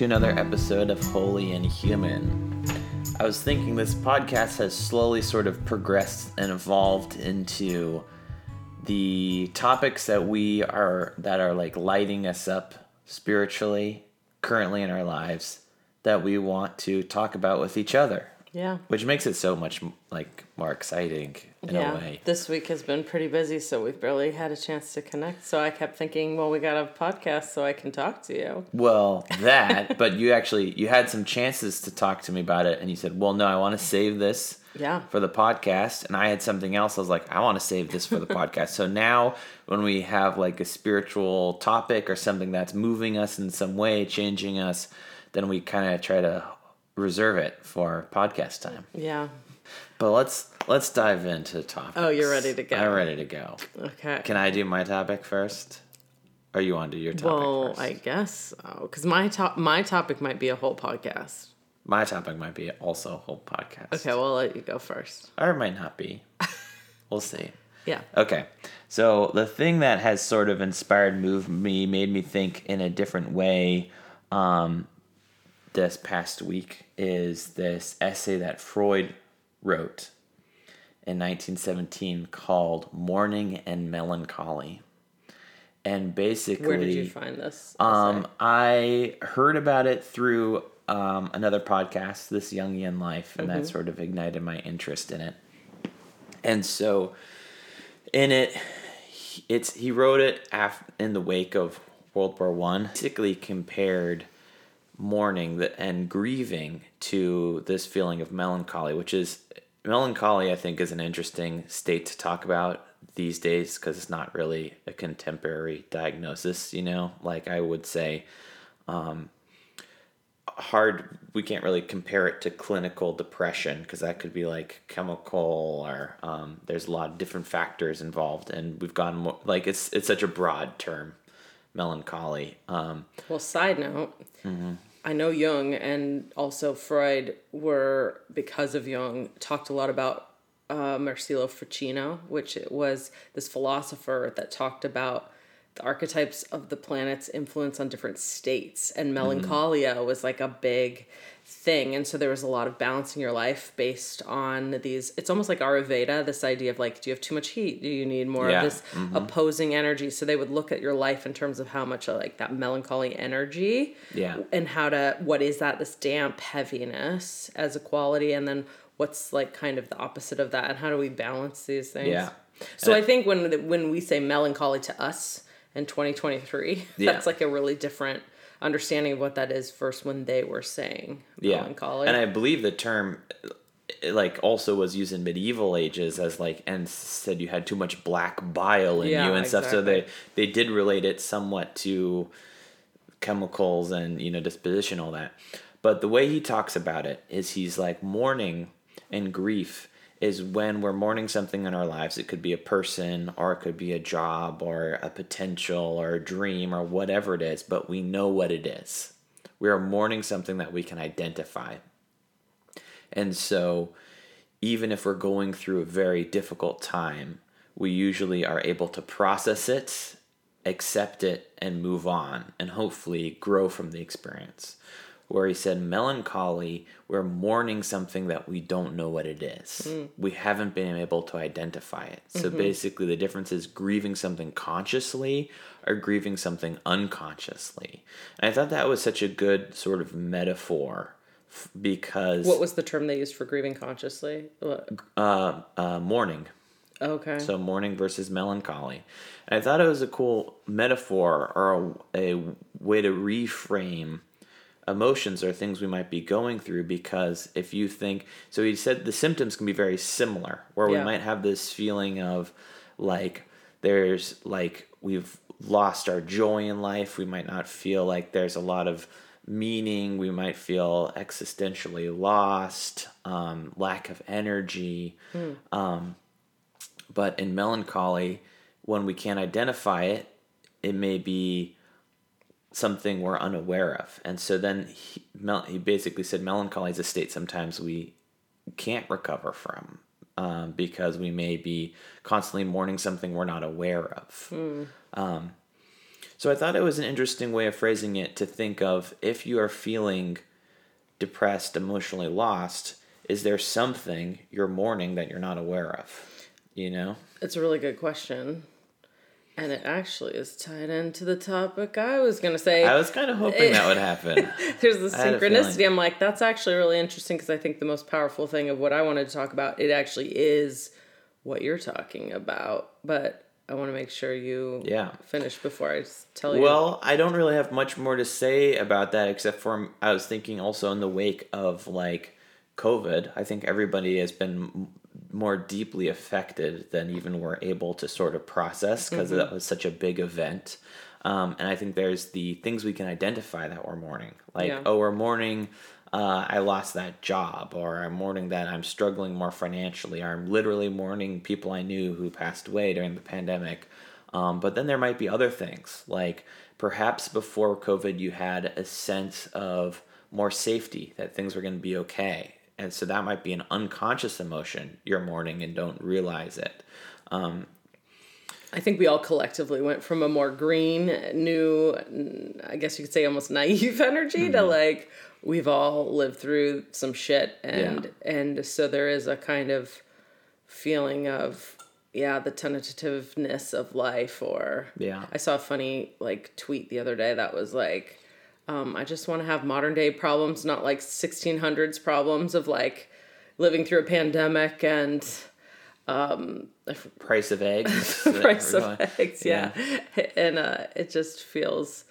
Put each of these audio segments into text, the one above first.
to another episode of Holy and Human. I was thinking this podcast has slowly sort of progressed and evolved into the topics that we are that are like lighting us up spiritually currently in our lives that we want to talk about with each other, Yeah. which makes it so much like more exciting in yeah. a way. This week has been pretty busy, so we've barely had a chance to connect. So I kept thinking, well, we got a podcast so I can talk to you. Well, that, but you actually you had some chances to talk to me about it and you said, "Well, no, I want to save this Yeah. for the podcast." And I had something else. I was like, "I want to save this for the podcast." So now when we have like a spiritual topic or something that's moving us in some way, changing us, then we kind of try to reserve it for podcast time. Yeah. But let's let's dive into the topic. Oh, you're ready to go. I'm ready to go. Okay. Can I do my topic first? Or you want to do your topic well, first? I guess so. because my top my topic might be a whole podcast. My topic might be also a whole podcast. Okay, well, I'll let you go first. Or it might not be. we'll see. Yeah. Okay. So the thing that has sort of inspired moved me, made me think in a different way um, this past week is this essay that Freud wrote in 1917 called Mourning and Melancholy. And basically Where did you find this? um. I heard about it through um, another podcast, This Jungian Life, and that sort of ignited my interest in it. And so, in it, he- it's he wrote it af- in the wake of World War One. Basically, compared mourning the, and grieving to this feeling of melancholy, which is melancholy. I think is an interesting state to talk about these days because it's not really a contemporary diagnosis. You know, like I would say, um, hard. We can't really compare it to clinical depression because that could be like chemical or um, there's a lot of different factors involved, and we've gone more like it's it's such a broad term, melancholy. Um, Well, side note, Mm-hmm. I know Jung and also Freud were, because of Jung, talked a lot about uh, Marsilio Ficino, which was this philosopher that talked about the archetypes of the planet's influence on different states. And melancholia was like a big thing. And so there was a lot of balancing your life based on these. It's almost like Ayurveda, this idea of like, do you have too much heat? Do you need more Yeah. of this mm-hmm. opposing energy? So they would look at your life in terms of how much of like that melancholy energy Yeah. and how to what is that this damp heaviness as a quality and then what's like kind of the opposite of that and how do we balance these things Yeah. so i think when when we say melancholy to us in 2023 Yeah. that's like a really different understanding of what that is versus when they were saying yeah. melancholy. And i believe the term uh, like also was used in medieval ages as like and said you had too much black bile in Yeah, you and stuff. So they they did relate it somewhat to chemicals and you know disposition all that. But the way he talks about it is he's like mourning and grief is when we're mourning something in our lives it could be a person or it could be a job or a potential or a dream or whatever it is but we know what it is we are mourning something that we can identify and so, even if we're going through a very difficult time, we usually are able to process it, accept it, and move on, and hopefully grow from the experience. Where he said, melancholy, we're mourning something that we don't know what it is. We haven't been able to identify it. So, basically, the difference is grieving something consciously or grieving something unconsciously. And I thought that was such a good sort of metaphor f- because what was the term they used for grieving consciously uh, uh, mourning. okay So mourning versus melancholy. And I thought it was a cool metaphor or a, a way to reframe emotions or things we might be going through because if you think so he said the symptoms can be very similar where we might have this feeling of like there's like we've lost our joy in life. We might not feel like there's a lot of meaning. We might feel existentially lost um, lack of energy. Um, but in melancholy when we can't identify it it may be something we're unaware of and so then he, mel- he basically said melancholy is a state sometimes we can't recover from um, because we may be constantly mourning something we're not aware of um, So I thought it was an interesting way of phrasing it to think of if you are feeling depressed, emotionally lost, is there something you're mourning that you're not aware of? You know? It's a really good question. And it actually is tied into the topic I was going to say. I was kind of hoping that would happen. There's the synchronicity. I'm like, that's actually really interesting because I think the most powerful thing of what I wanted to talk about, it actually is what you're talking about. But I want to make sure you Yeah. finish before I tell you. Well, I don't really have much more to say about that except for I was thinking also in the wake of like COVID, I think everybody has been more deeply affected than even we're able to sort of process because that was such a big event. Um, and I think there's the things we can identify that we're mourning, like Yeah. oh, we're mourning. Uh, I lost that job, or I'm mourning that I'm struggling more financially, or I'm literally mourning people I knew who passed away during the pandemic. Um, but then there might be other things, like perhaps before COVID, you had a sense of more safety, that things were going to be okay. And so that might be an unconscious emotion you're mourning and don't realize it. Um, I think we all collectively went from a more green, new, I guess you could say almost naive energy to mm-hmm. like we've all lived through some shit and and so there is a kind of feeling of yeah, the tentativeness of life or Yeah. I saw a funny like tweet the other day that was like um, I just want to have modern day problems, not like 1600s problems of like living through a pandemic and Price of eggs. price of going- eggs yeah, and uh it just feels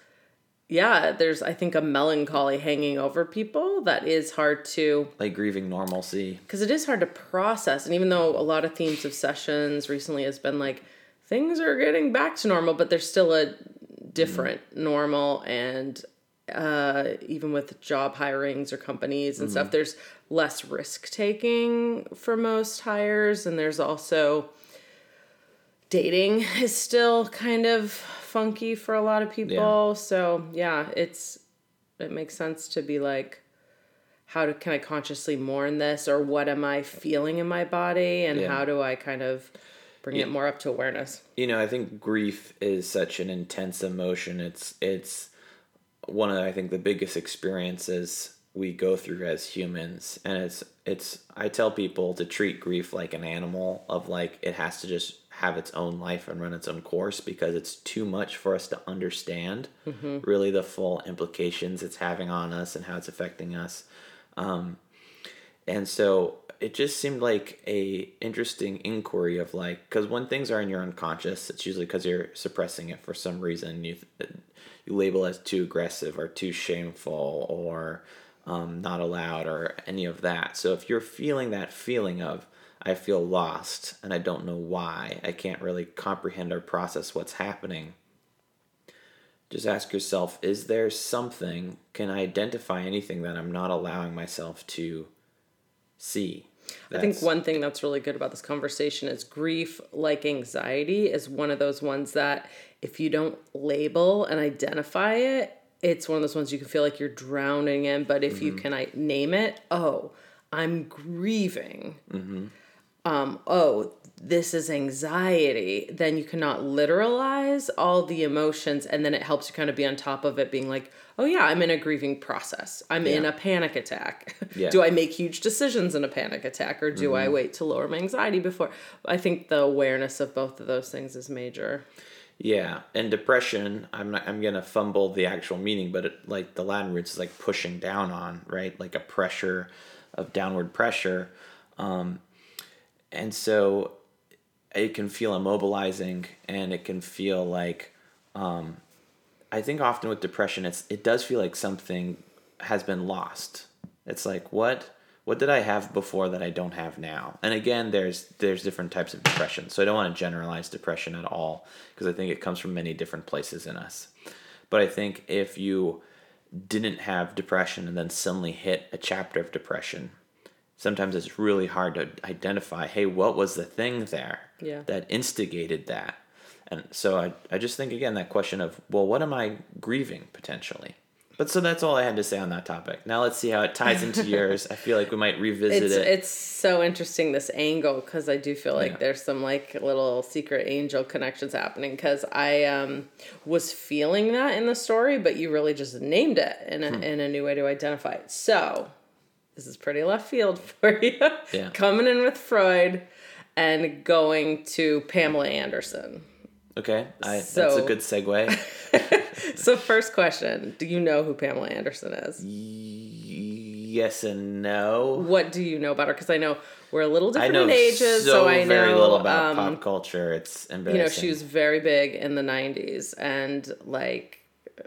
yeah there's i think a melancholy hanging over people that is hard to Like grieving normalcy. because it is hard to process and even though a lot of themes of sessions recently has been like things are getting back to normal but there's still a different normal and uh, even with job hirings or companies and stuff there's less risk taking for most hires and there's also dating is still kind of funky for a lot of people so yeah it's it makes sense to be like how do, can I consciously mourn this or what am I feeling in my body and Yeah. how do I kind of bring Yeah. it more up to awareness? you know, I think grief is such an intense emotion. It's it's one of I think the biggest experiences we go through as humans, and it's it's I tell people to treat grief like an animal of like it has to just have its own life and run its own course because it's too much for us to understand mm-hmm. really the full implications it's having on us and how it's affecting us. Um, and so it just seemed like a interesting inquiry of like because when things are in your unconscious, it's usually because you're suppressing it for some reason. You you label as too aggressive or too shameful or um, not allowed or any of that. So if you're feeling that feeling of I feel lost and I don't know why, I can't really comprehend or process what's happening. Just ask yourself, is there something, can I identify anything that I'm not allowing myself to see? I think one thing that's really good about this conversation is grief, like anxiety, is one of those ones that if you don't label and identify it, it's one of those ones you can feel like you're drowning in. But if you mm-hmm. can I, name it, oh, I'm grieving. Mm-hmm. Um, oh, this is anxiety. Then you cannot literalize all the emotions, and then it helps you kind of be on top of it, being like, oh yeah, I'm in a grieving process. I'm in a panic attack. Yeah. Do I make huge decisions in a panic attack, or do I mm-hmm. wait to lower my anxiety before? I think the awareness of both of those things is major. Yeah, and depression. I'm not, I'm gonna fumble the actual meaning, but it, like the Latin roots is like pushing down on, right? Like a pressure of downward pressure, um, and so it can feel immobilizing, and it can feel like, um, I think often with depression, it's it does feel like something has been lost. It's like what what did I have before that I don't have now? And again, there's there's different types of depression. So I don't want to generalize depression at all because I think it comes from many different places in us. But I think if you didn't have depression and then suddenly hit a chapter of depression, sometimes it's really hard to identify, hey, what was the thing there Yeah. that instigated that? And so I, I just think again that question of, well, what am I grieving potentially? But so that's all I had to say on that topic. Now let's see how it ties into yours. I feel like we might revisit It's it. it's so interesting this angle because I do feel like Yeah. there's some like little secret angel connections happening because I um was feeling that in the story, but you really just named it in a Hmm. in a new way to identify it. So this is pretty left field for you. Yeah. Coming in with Freud and going to Pamela Anderson. Okay, I, that's a good segue. So first question, do you know who Pamela Anderson is? yes and no. What do you know about her? Because I know we're a little different in ages, so, so I know very little about um, pop culture. It's embarrassing. you know she was very big in the 90s and like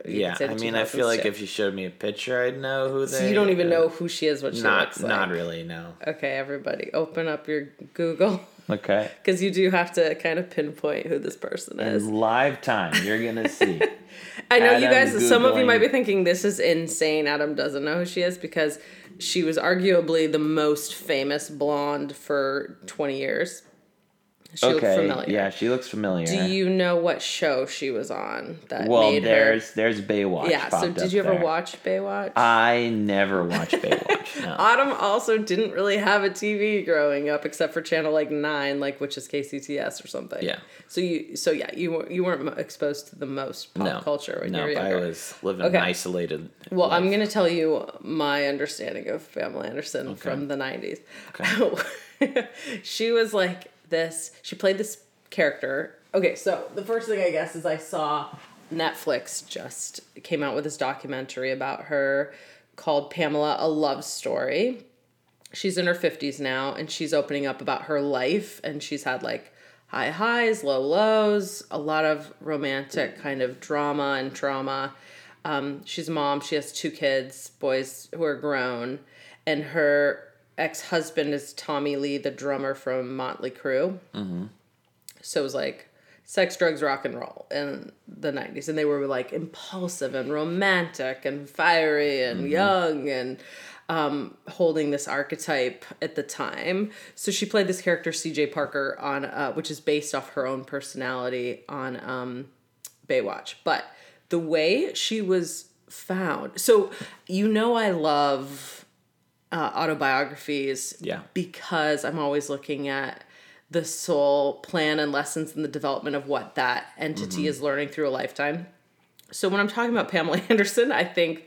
yeah, I mean, I feel like if you showed me a picture, I'd know who they. so you don't even know who she is what she Not, looks like not really. No. okay everybody open up your google Okay. because you do have to kind of pinpoint who this person is In live time, you're gonna see. i know you Adam guys some of you might be thinking this is insane adam doesn't know who she is because she was arguably the most famous blonde for 20 years she okay. familiar Yeah, she looks familiar. do you know what show she was on that well, made her there's there's Baywatch. yeah so did you ever there. watch baywatch I never watched Baywatch. No. Autumn also didn't really have a TV growing up except for channel like nine, like which is KCTS or something. Yeah. So you, so yeah, you you weren't exposed to the most pop no culture when no, you were younger. I was living Okay. an isolated. well, I'm gonna tell you my understanding of Pamela Anderson from the '90s. Okay. she was like this. She played this character. Okay, so the first thing I guess is I saw Netflix just came out with this documentary about her called Pamela: A Love Story. She's in her 50s now and she's opening up about her life and she's had like high highs, low lows, a lot of romantic kind of drama and trauma. Um, she's a mom. She has two kids, boys who are grown, and her ex husband is Tommy Lee, the drummer from Motley Crue. Mm-hmm. So it was like sex, drugs, rock and roll in the 90s. And they were like impulsive and romantic and fiery and young and um, holding this archetype at the time. So she played this character, CJ Parker, on uh, which is based off her own personality on um, Baywatch. But the way she was found, so you know, I love uh, autobiographies Yeah. because I'm always looking at the soul plan and lessons in the development of what that entity is learning through a lifetime. So when I'm talking about Pamela Anderson, I think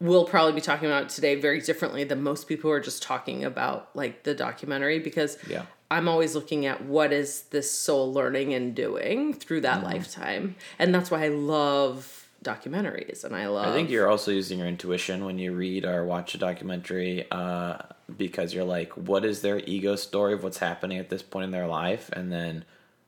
we'll probably be talking about it today very differently than most people who are just talking about like the documentary because Yeah. I'm always looking at what is this soul learning and doing through that Mm-hmm. lifetime. And that's why I love documentaries and I love I think you're also using your intuition when you read or watch a documentary uh, because you're like, what is their ego story of what's happening at this point in their life? And then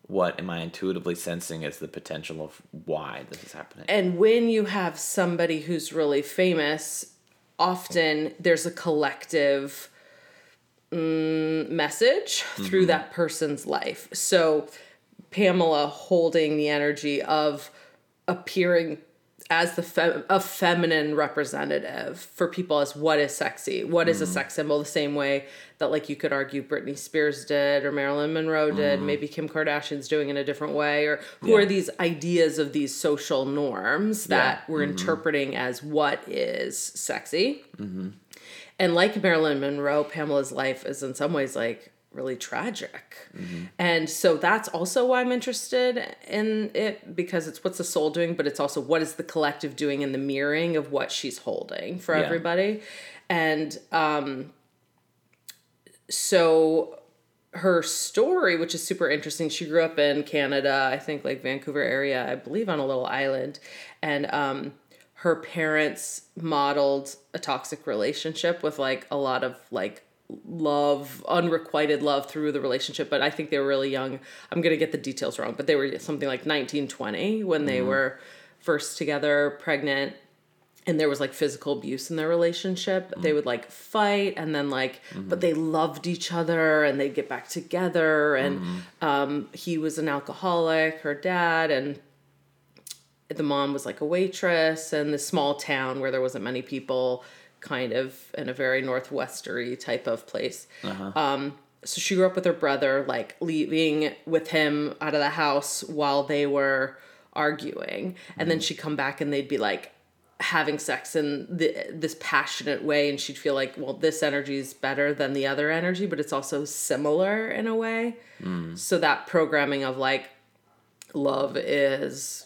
what am I intuitively sensing is the potential of why this is happening? And when you have somebody who's really famous, often there's a collective mm, message through that person's life. So Pamela holding the energy of appearing as the fem- a feminine representative for people as what is sexy, what is a mm. sex symbol, the same way that like you could argue Britney Spears did or Marilyn Monroe did, mm. maybe Kim Kardashian's doing it in a different way, or who Yeah. are these ideas of these social norms that Yeah. we're mm-hmm. interpreting as what is sexy. Mm-hmm. And like Marilyn Monroe, Pamela's life is in some ways like really tragic. And so that's also why I'm interested in it because it's what's the soul doing, but it's also what is the collective doing in the mirroring of what she's holding for Yeah. everybody. And um so her story, which is super interesting, she grew up in Canada, I think like Vancouver area, I believe on a little island. And um her parents modeled a toxic relationship with like a lot of like love unrequited love through the relationship but i think they were really young. I'm going to get the details wrong but they were something like 1920 when they mm-hmm. were first together pregnant and there was like physical abuse in their relationship. They mm. would like fight and then like mm-hmm. but they loved each other and they'd get back together and mm-hmm. um, he was an alcoholic her dad and the mom was like a waitress in this small town where there wasn't many people kind of in a very northwestery type of place. Uh-huh. Um, so she grew up with her brother like leaving with him out of the house while they were arguing. And then mm-hmm. she'd come back and they'd be like having sex in the, this passionate way. And she'd feel like well this energy is better than the other energy but it's also similar in a way. Mm. So that programming of like love is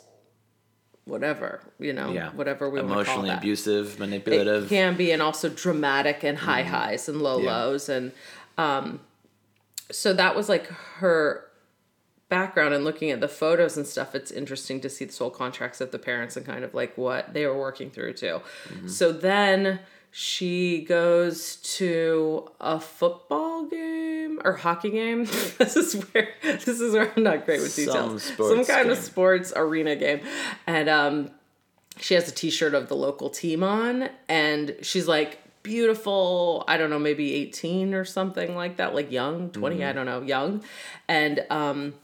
whatever you know Yeah. whatever we Emotionally abusive, it manipulative. can be and also dramatic and high highs and low Yeah. lows and um so that was like her background and looking at the photos and stuff it's interesting to see the soul contracts of the parents and kind of like what they were working through too so then she goes to a football game or hockey game this is where this is where i'm not great with Some details. sports some kind of sports arena game. And um she has a t-shirt of the local team on and she's like beautiful i don't know maybe 18 or something like that like young 20 Mm-hmm. i don't know young. And um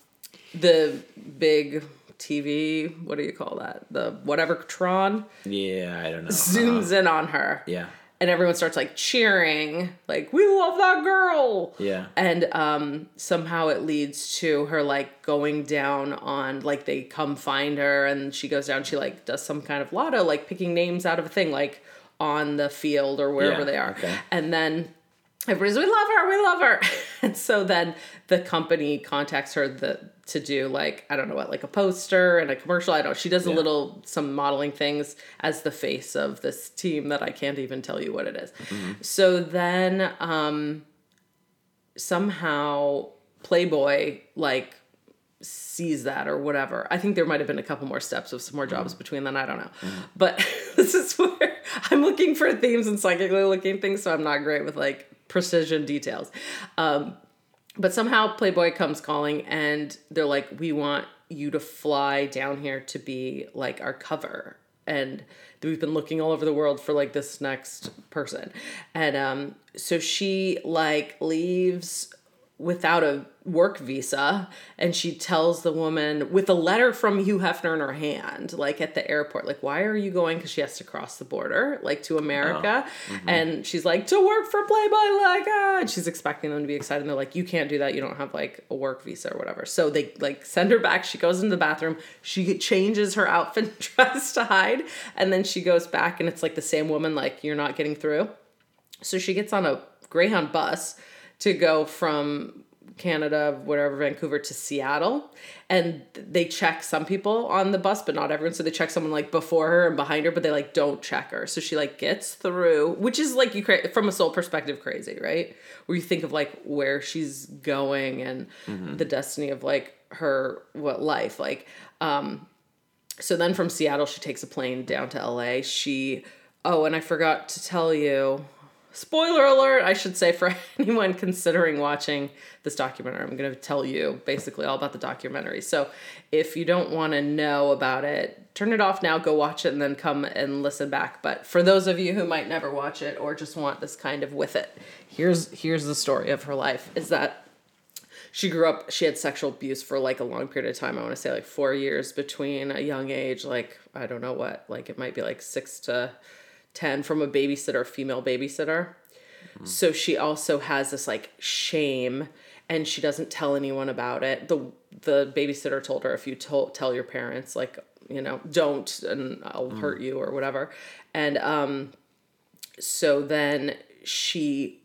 the big tv what do you call that? The whatever tron yeah, I don't know. zooms in on her. Yeah. And everyone starts like cheering like we love that girl Yeah. and um somehow it leads to her like going down on like they come find her and she goes down she like does some kind of lotto like picking names out of a thing like on the field or wherever Yeah, they are okay. and then everybody's we love her we love her and so then the company contacts her the to do like i don't know what like a poster and a commercial i don't know she does a Yeah. little some modeling things as the face of this team that i can't even tell you what it is. Mm-hmm. so then um somehow playboy like sees that or whatever i think there might have been a couple more steps of some more jobs between then i don't know but this is where i'm looking for themes and psychically looking things so i'm not great with like precision details um, but somehow playboy comes calling and they're like we want you to fly down here to be like our cover. And we've been looking all over the world for like this next person. And um so she like leaves without a work visa and she tells the woman with a letter from Hugh Hefner in her hand like at the airport like why are you going? Cuz she has to cross the border like to America. And she's like to work for Playboy like ah! And she's expecting them to be excited and they're like you can't do that. You don't have like a work visa or whatever. So they like send her back. She goes into the bathroom. She changes her outfit and tries to hide and then she goes back and it's like the same woman like you're not getting through. So she gets on a Greyhound bus to go from Canada, whatever, Vancouver to Seattle. And they check some people on the bus, but not everyone. So they check someone like before her and behind her, but they like don't check her. So she like gets through, which is like you cra- from a soul perspective crazy, right? Where you think of like where she's going and the destiny of like her what life like um so then from Seattle, she takes a plane down to LA. She, oh, and I forgot to tell you, spoiler alert, I should say for anyone considering watching this documentary, I'm going to tell you basically all about the documentary. So if you don't want to know about it, turn it off now, go watch it, and then come and listen back. But for those of you who might never watch it or just want this kind of with it, here's here's the story of her life. Is that she grew up she had sexual abuse for like a long period of time i want to say like four years between a young age like i don't know what like it might be like six to ten from a babysitter female babysitter. So she also has this like shame and she doesn't tell anyone about it. The the babysitter told her if you told tell your parents like you know don't and i'll hurt you or whatever. And um so then she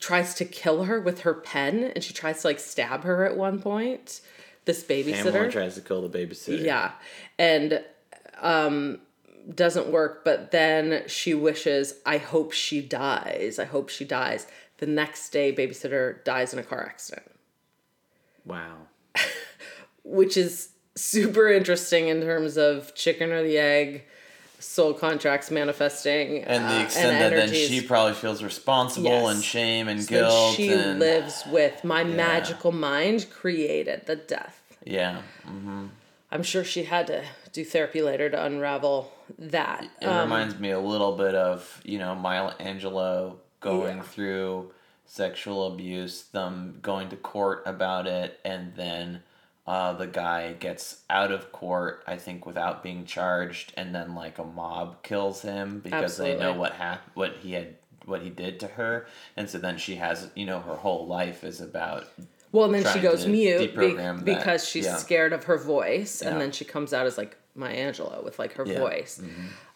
tries to kill her with her pen and she tries to like stab her at one point this Pamela babysitter. tries to kill the babysitter. yeah. And um doesn't work but then she wishes i hope she dies i hope she dies the next day babysitter dies in a car accident Wow. which is super interesting in terms of chicken or the egg soul contracts manifesting And the uh, extent that then she probably feels responsible Yes. and shame and Then guilt. she and, lives with my magical mind created the death Yeah. i'm sure she had to do therapy later to unravel that It Um, reminds me a little bit of, you know, Maya Angelou going Yeah. through sexual abuse, them going to court about it, and then uh, the guy gets out of court, I think, without being charged, and then like a mob kills him because they know what hap- what he had what he did to her, and so then she has, you know, her whole life is about Well, and then she goes mute be- because she's Yeah. scared of her voice, Yeah. and then she comes out as like Maya Angelou with like her Yeah. voice.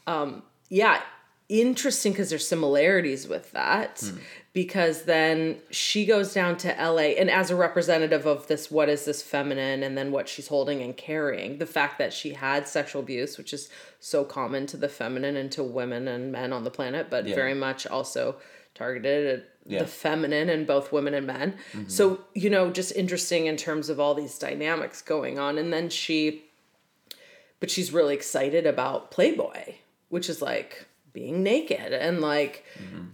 Um, yeah, interesting because there's similarities with that. Hmm. Because then she goes down to LA, and as a representative of this, what is this feminine, and then what she's holding and carrying, the fact that she had sexual abuse, which is so common to the feminine and to women and men on the planet, but very much also targeted at Yeah. the feminine in both women and men. So, you know, just interesting in terms of all these dynamics going on. And then she, but she's really excited about Playboy, which is like being naked and like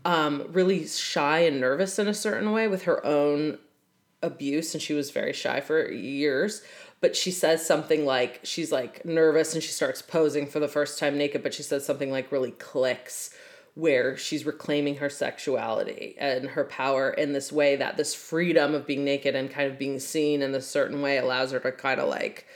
um, really shy and nervous in a certain way with her own abuse. And she was very shy for years. But she says something like, she's like nervous and she starts posing for the first time naked, but she says something like really clicks where she's reclaiming her sexuality and her power in this way that this freedom of being naked and kind of being seen in a certain way allows her to kind of like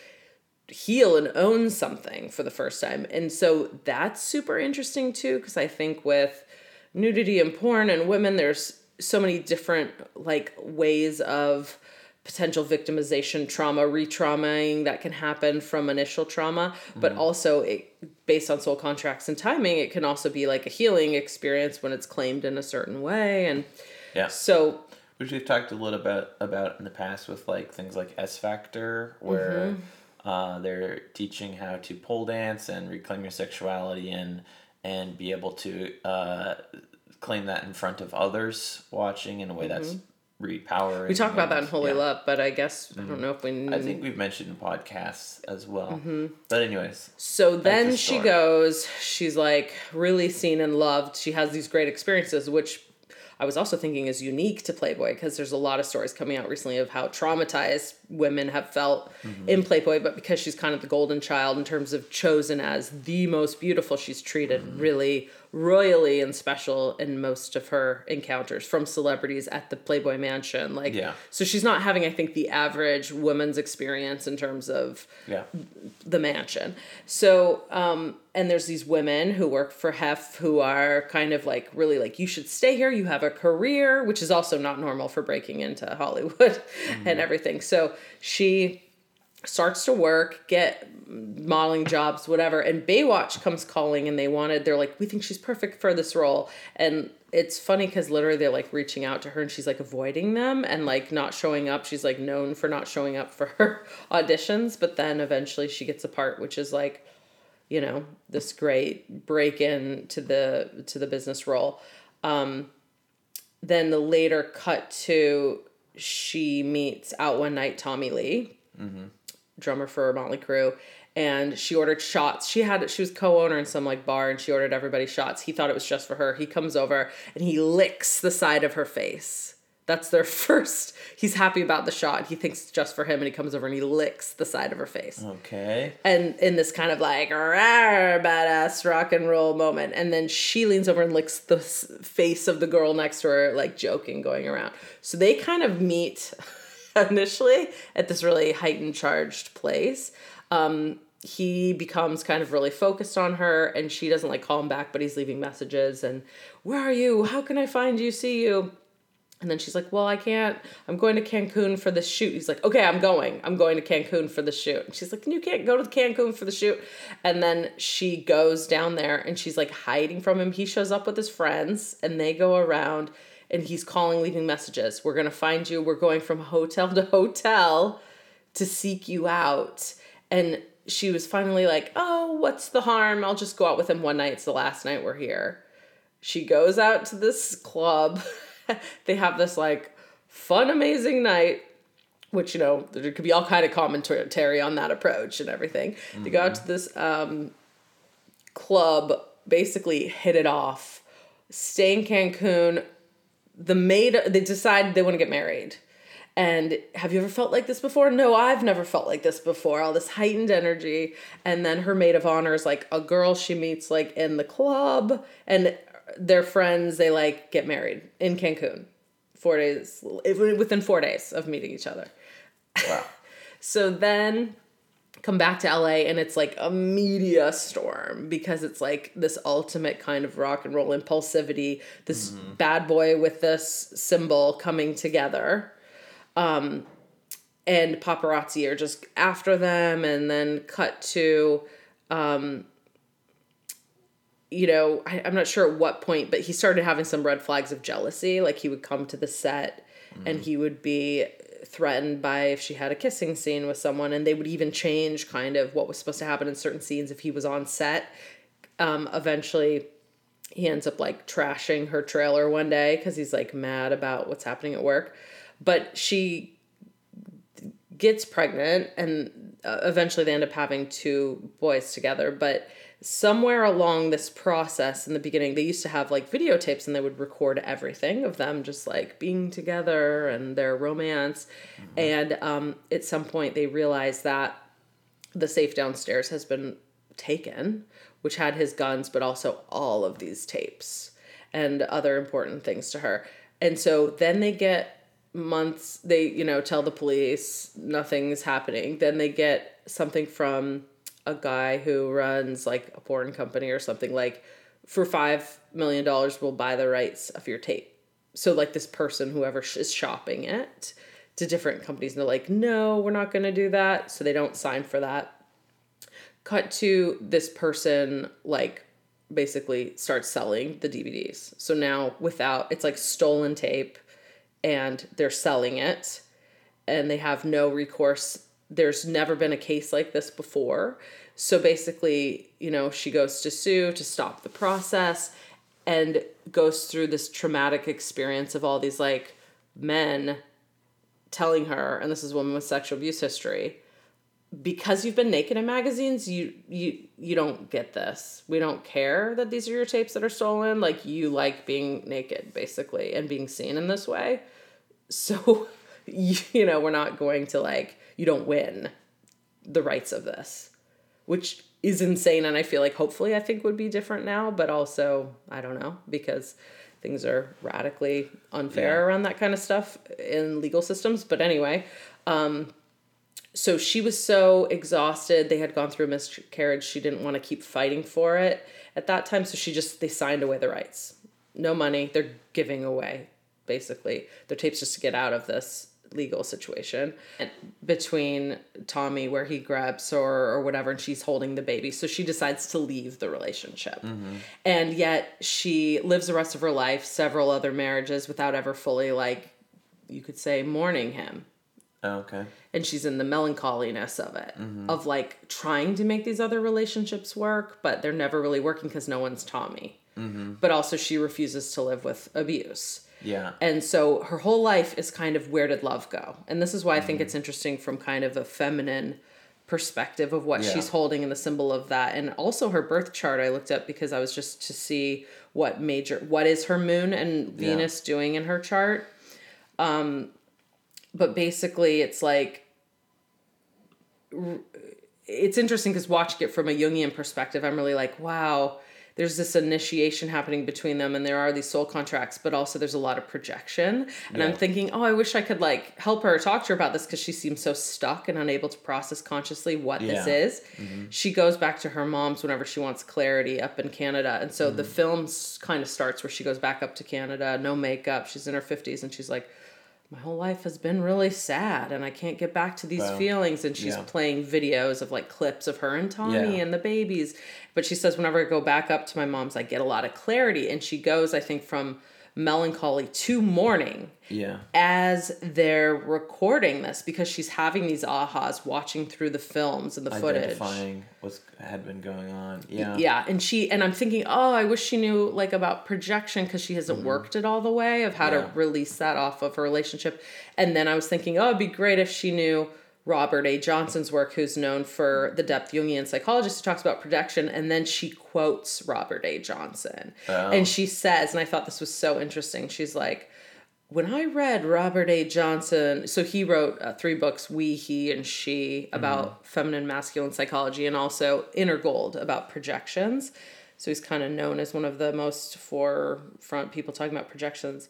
heal and own something for the first time. And so that's super interesting too, because I think with nudity and porn and women, there's so many different like ways of potential victimization, trauma, retraumaing that can happen from initial trauma, but also it, based on soul contracts and timing, it can also be like a healing experience when it's claimed in a certain way. And Yeah. so Which we've talked a little bit about in the past with like things like S Factor, where Mm-hmm. uh, they're teaching how to pole dance and reclaim your sexuality and and be able to uh, claim that in front of others watching in a way that's repowering. Mm-hmm. we talk about that in Holy yeah. Love, but I guess I don't know if we. I think we've mentioned in podcasts as well. Mm-hmm. But anyways, So then the she goes, she's like really seen and loved. She has these great experiences, which I was also thinking is unique to Playboy because there's a lot of stories coming out recently of how traumatized women have felt in Playboy, but because she's kind of the golden child in terms of chosen as the most beautiful, she's treated really royally and special in most of her encounters from celebrities at the Playboy Mansion. Like, Yeah. so she's not having, I think, the average woman's experience in terms of yeah, the mansion. So, um, and there's these women who work for Hef who are kind of like really like, you should stay here, you have a career, which is also not normal for breaking into Hollywood and everything. So she starts to work, get modeling jobs, whatever, and Baywatch comes calling and they wanted, they're like, we think she's perfect for this role. And it's funny because literally they're like reaching out to her and she's like avoiding them and like not showing up. She's like known for not showing up for her auditions, but then eventually she gets a part, which is like, you know, this great break in to the to the business role. Um, then the later cut to she meets out one night Tommy Lee, drummer for Motley Crue, and she ordered shots. She had she was co-owner in some like bar, and she ordered everybody shots. He thought it was just for her. He comes over and he licks the side of her face. That's their first. He's happy about the shot. He thinks it's just for him, and he comes over and he licks the side of her face okay, and in this kind of like "Rawr, badass rock and roll moment and then she leans over and licks the face of the girl next to her like joking going around so they kind of meet initially at this really heightened charged place um, he becomes kind of really focused on her and she doesn't like call him back but he's leaving messages and where are you how can i find you see you and then she's like, Well, I can't. I'm going to Cancun for the shoot. He's like, Okay, I'm going. I'm going to Cancun for the shoot. And she's like, You can't go to Cancun for the shoot. And then she goes down there and she's like hiding from him. He shows up with his friends and they go around and he's calling, leaving messages. We're going to find you. We're going from hotel to hotel to seek you out. And she was finally like, Oh, what's the harm? I'll just go out with him one night. It's the last night we're here she goes out to this club. they have this like fun, amazing night, which you know there could be all kind of commentary on that approach and everything. They go out to this um, club, basically hit it off, stay in Cancun. The maid, they decide they want to get married. And have you ever felt like this before? No, I've never felt like this before. All this heightened energy. And then her maid of honor is like a girl she meets like in the club. And their friends, they like get married in Cancun. Four days, within four days of meeting each other. wow, So then come back to LA and it's like a media storm because it's like this ultimate kind of rock and roll impulsivity, this bad boy with this symbol coming together. Um, and paparazzi are just after them and then cut to um you know I, i'm not sure at what point but he started having some red flags of jealousy. Like he would come to the set and he would be threatened by if she had a kissing scene with someone and they would even change kind of what was supposed to happen in certain scenes if he was on set. Um eventually he ends up like trashing her trailer one day because he's like mad about what's happening at work. But she gets pregnant and uh, eventually they end up having two boys together but somewhere along this process in the beginning they used to have like videotapes and they would record everything of them just like being together and their romance. And um, at some point they realized that the safe downstairs has been taken which had his guns but also all of these tapes and other important things to her. And so then they get months they you know tell the police nothing's happening. Then they get something from a guy who runs like a porn company or something like for five million dollars we'll buy the rights of your tape so like this person whoever is shopping it to different companies and they're like no we're not going to do that so they don't sign for that cut to this person like basically starts selling the DVDs. So now without it's like stolen tape and they're selling it and they have no recourse. There's never been a case like this before. So basically, you know, she goes to sue to stop the process and goes through this traumatic experience of all these like men telling her and this is a woman with sexual abuse history because you've been naked in magazines you you you don't get this. We don't care that these are your tapes that are stolen. Like you like being naked basically and being seen in this way. So you, you know we're not going to like you don't win the rights of this which is insane. And i feel like hopefully i think would be different now but also i don't know because things are radically unfair Yeah. around that kind of stuff in legal systems. But anyway um, so she was so exhausted. They had gone through a miscarriage. She didn't want to keep fighting for it at that time. So she just they signed away the rights. No money. They're giving away basically their tapes just to get out of this legal situation and between tommy where he grabs her or whatever and she's holding the baby so she decides to leave the relationship and yet she lives the rest of her life several other marriages without ever fully like you could say mourning him Oh, okay. and she's in the melancholiness of it Mm-hmm. of like trying to make these other relationships work but they're never really working because no one's tommy Mm-hmm. but also she refuses to live with abuse Yeah. and so her whole life is kind of where did love go and this is why i Mm-hmm. think it's interesting from kind of a feminine perspective of what Yeah. she's holding and the symbol of that and also her birth chart i looked up because i was just to see what major what is her moon and Yeah. venus doing in her chart um but basically it's like it's interesting because watching it from a Jungian perspective, I'm really like, wow, there's this initiation happening between them, and there are these soul contracts, but also there's a lot of projection. And I'm thinking, oh, I wish I could like help her, talk to her about this because she seems so stuck and unable to process consciously what this Yeah. is. Mm-hmm. She goes back to her mom's whenever she wants clarity up in Canada, and so the mm-hmm. film kind of starts where she goes back up to Canada, no makeup, she's in her 50s, and she's like. My whole life has been really sad, and I can't get back to these Wow. feelings. And she's Yeah. playing videos of like clips of her and Tommy Yeah. and the babies. But she says, whenever I go back up to my mom's, I get a lot of clarity. And she goes, I think, from melancholy to mourning Yeah. as they're recording this because she's having these ahas watching through the films and the footage. Identifying what's had been going on. Yeah. Yeah, and she and I'm thinking, oh, I wish she knew like about projection because she hasn't worked it all the way of how Mm-hmm. Yeah. to release that off of her relationship. And then I was thinking, oh, it'd be great if she knew Robert A. Johnson's work, who's known for the depth Jungian psychologist who talks about projection, and then she quotes Robert A. Johnson. Oh. And she says, and I thought this was so interesting, she's like, when I read Robert A. Johnson, so he wrote uh, three books, We, He, and She, about feminine masculine psychology, and also Inner Gold about projections. So he's kind of known as one of the most forefront people talking about projections.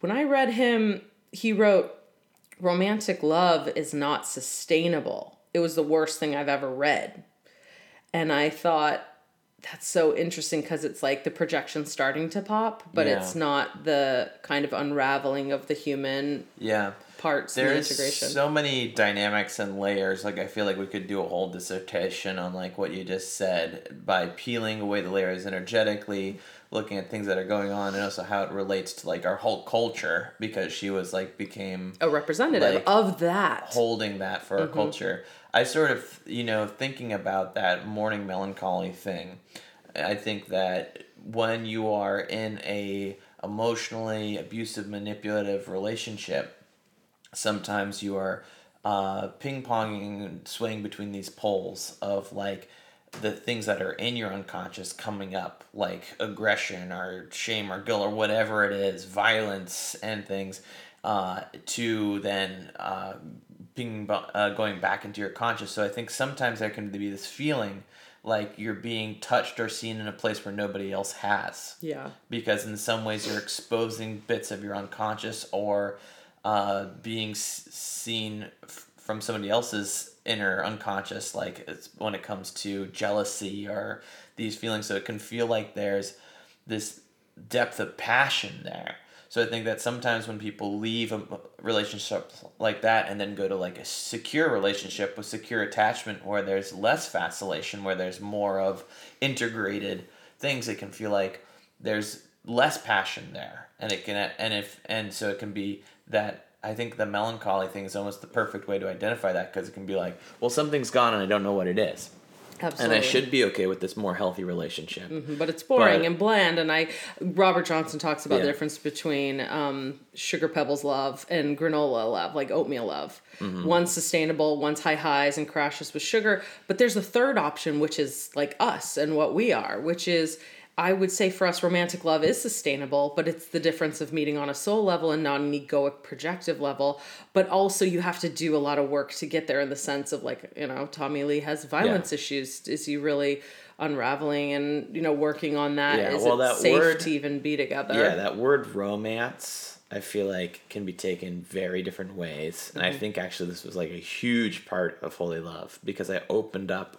When I read him, he wrote, Romantic love is not sustainable. It was the worst thing I've ever read. And I thought, that's so interesting because it's like the projection starting to pop, but Yeah. it's not the kind of unraveling of the human Yeah. parts There's integration. so many dynamics and layers. Like I feel like we could do a whole dissertation on like what you just said by peeling away the layers energetically, looking at things that are going on, and also how it relates to like our whole culture because she was like became a representative like, of that. holding that for our culture. I sort of, you know, thinking about that mourning melancholy thing. I think that when you are in a emotionally abusive, manipulative relationship, sometimes you are uh, ping ponging and swaying between these poles of like the things that are in your unconscious coming up, like aggression or shame or guilt or whatever it is, violence and things, uh, to then uh, being uh, going back into your conscious. So I think sometimes there can be this feeling like you're being touched or seen in a place where nobody else has yeah. because in some ways you're exposing bits of your unconscious or uh, being s- seen f- from somebody else's inner unconscious like it's when it comes to jealousy or these feelings. So it can feel like there's this depth of passion there. So i think that sometimes when people leave a relationship like that and then go to like a secure relationship with secure attachment where there's less vacillation where there's more of integrated things it can feel like there's less passion there. And it can and if and so it can be that i think the melancholy thing is almost the perfect way to identify that because it can be like well something's gone and i don't know what it is Absolutely. and i should be okay with this more healthy relationship but it's boring But- and bland and i robert johnson talks about the difference between um, sugar pebbles love and granola love like oatmeal love Mm-hmm. one's sustainable one's high highs and crashes with sugar but there's a third option which is like us and what we are which is I would say for us, romantic love is sustainable, but it's the difference of meeting on a soul level and not an egoic projective level. But also, you have to do a lot of work to get there in the sense of like, you know, Tommy Lee has violence issues. Is he really unraveling and, you know, working on that? Yeah, Is well, it that safe word- to even be together? Yeah, that word romance, I feel like can be taken very different ways. And I mm-hmm. think actually this was like a huge part of Holy Love because I opened up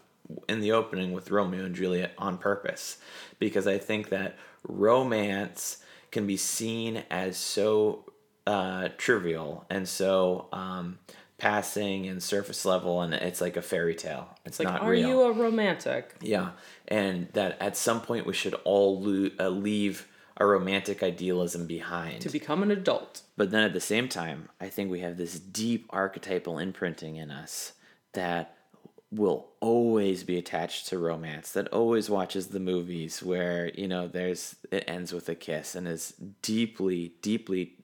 in the opening with Romeo and Juliet on purpose because I think that romance can be seen as so uh, trivial and so um, passing and surface level and it's like a fairy tale. It's like, not are real. you a romantic? Yeah, and that at some point we should all lo- uh, leave our romantic idealism behind. To become an adult. but then at the same time, I think we have this deep archetypal imprinting in us that will always be attached to romance that always watches the movies where you know there's it ends with a kiss and is deeply deeply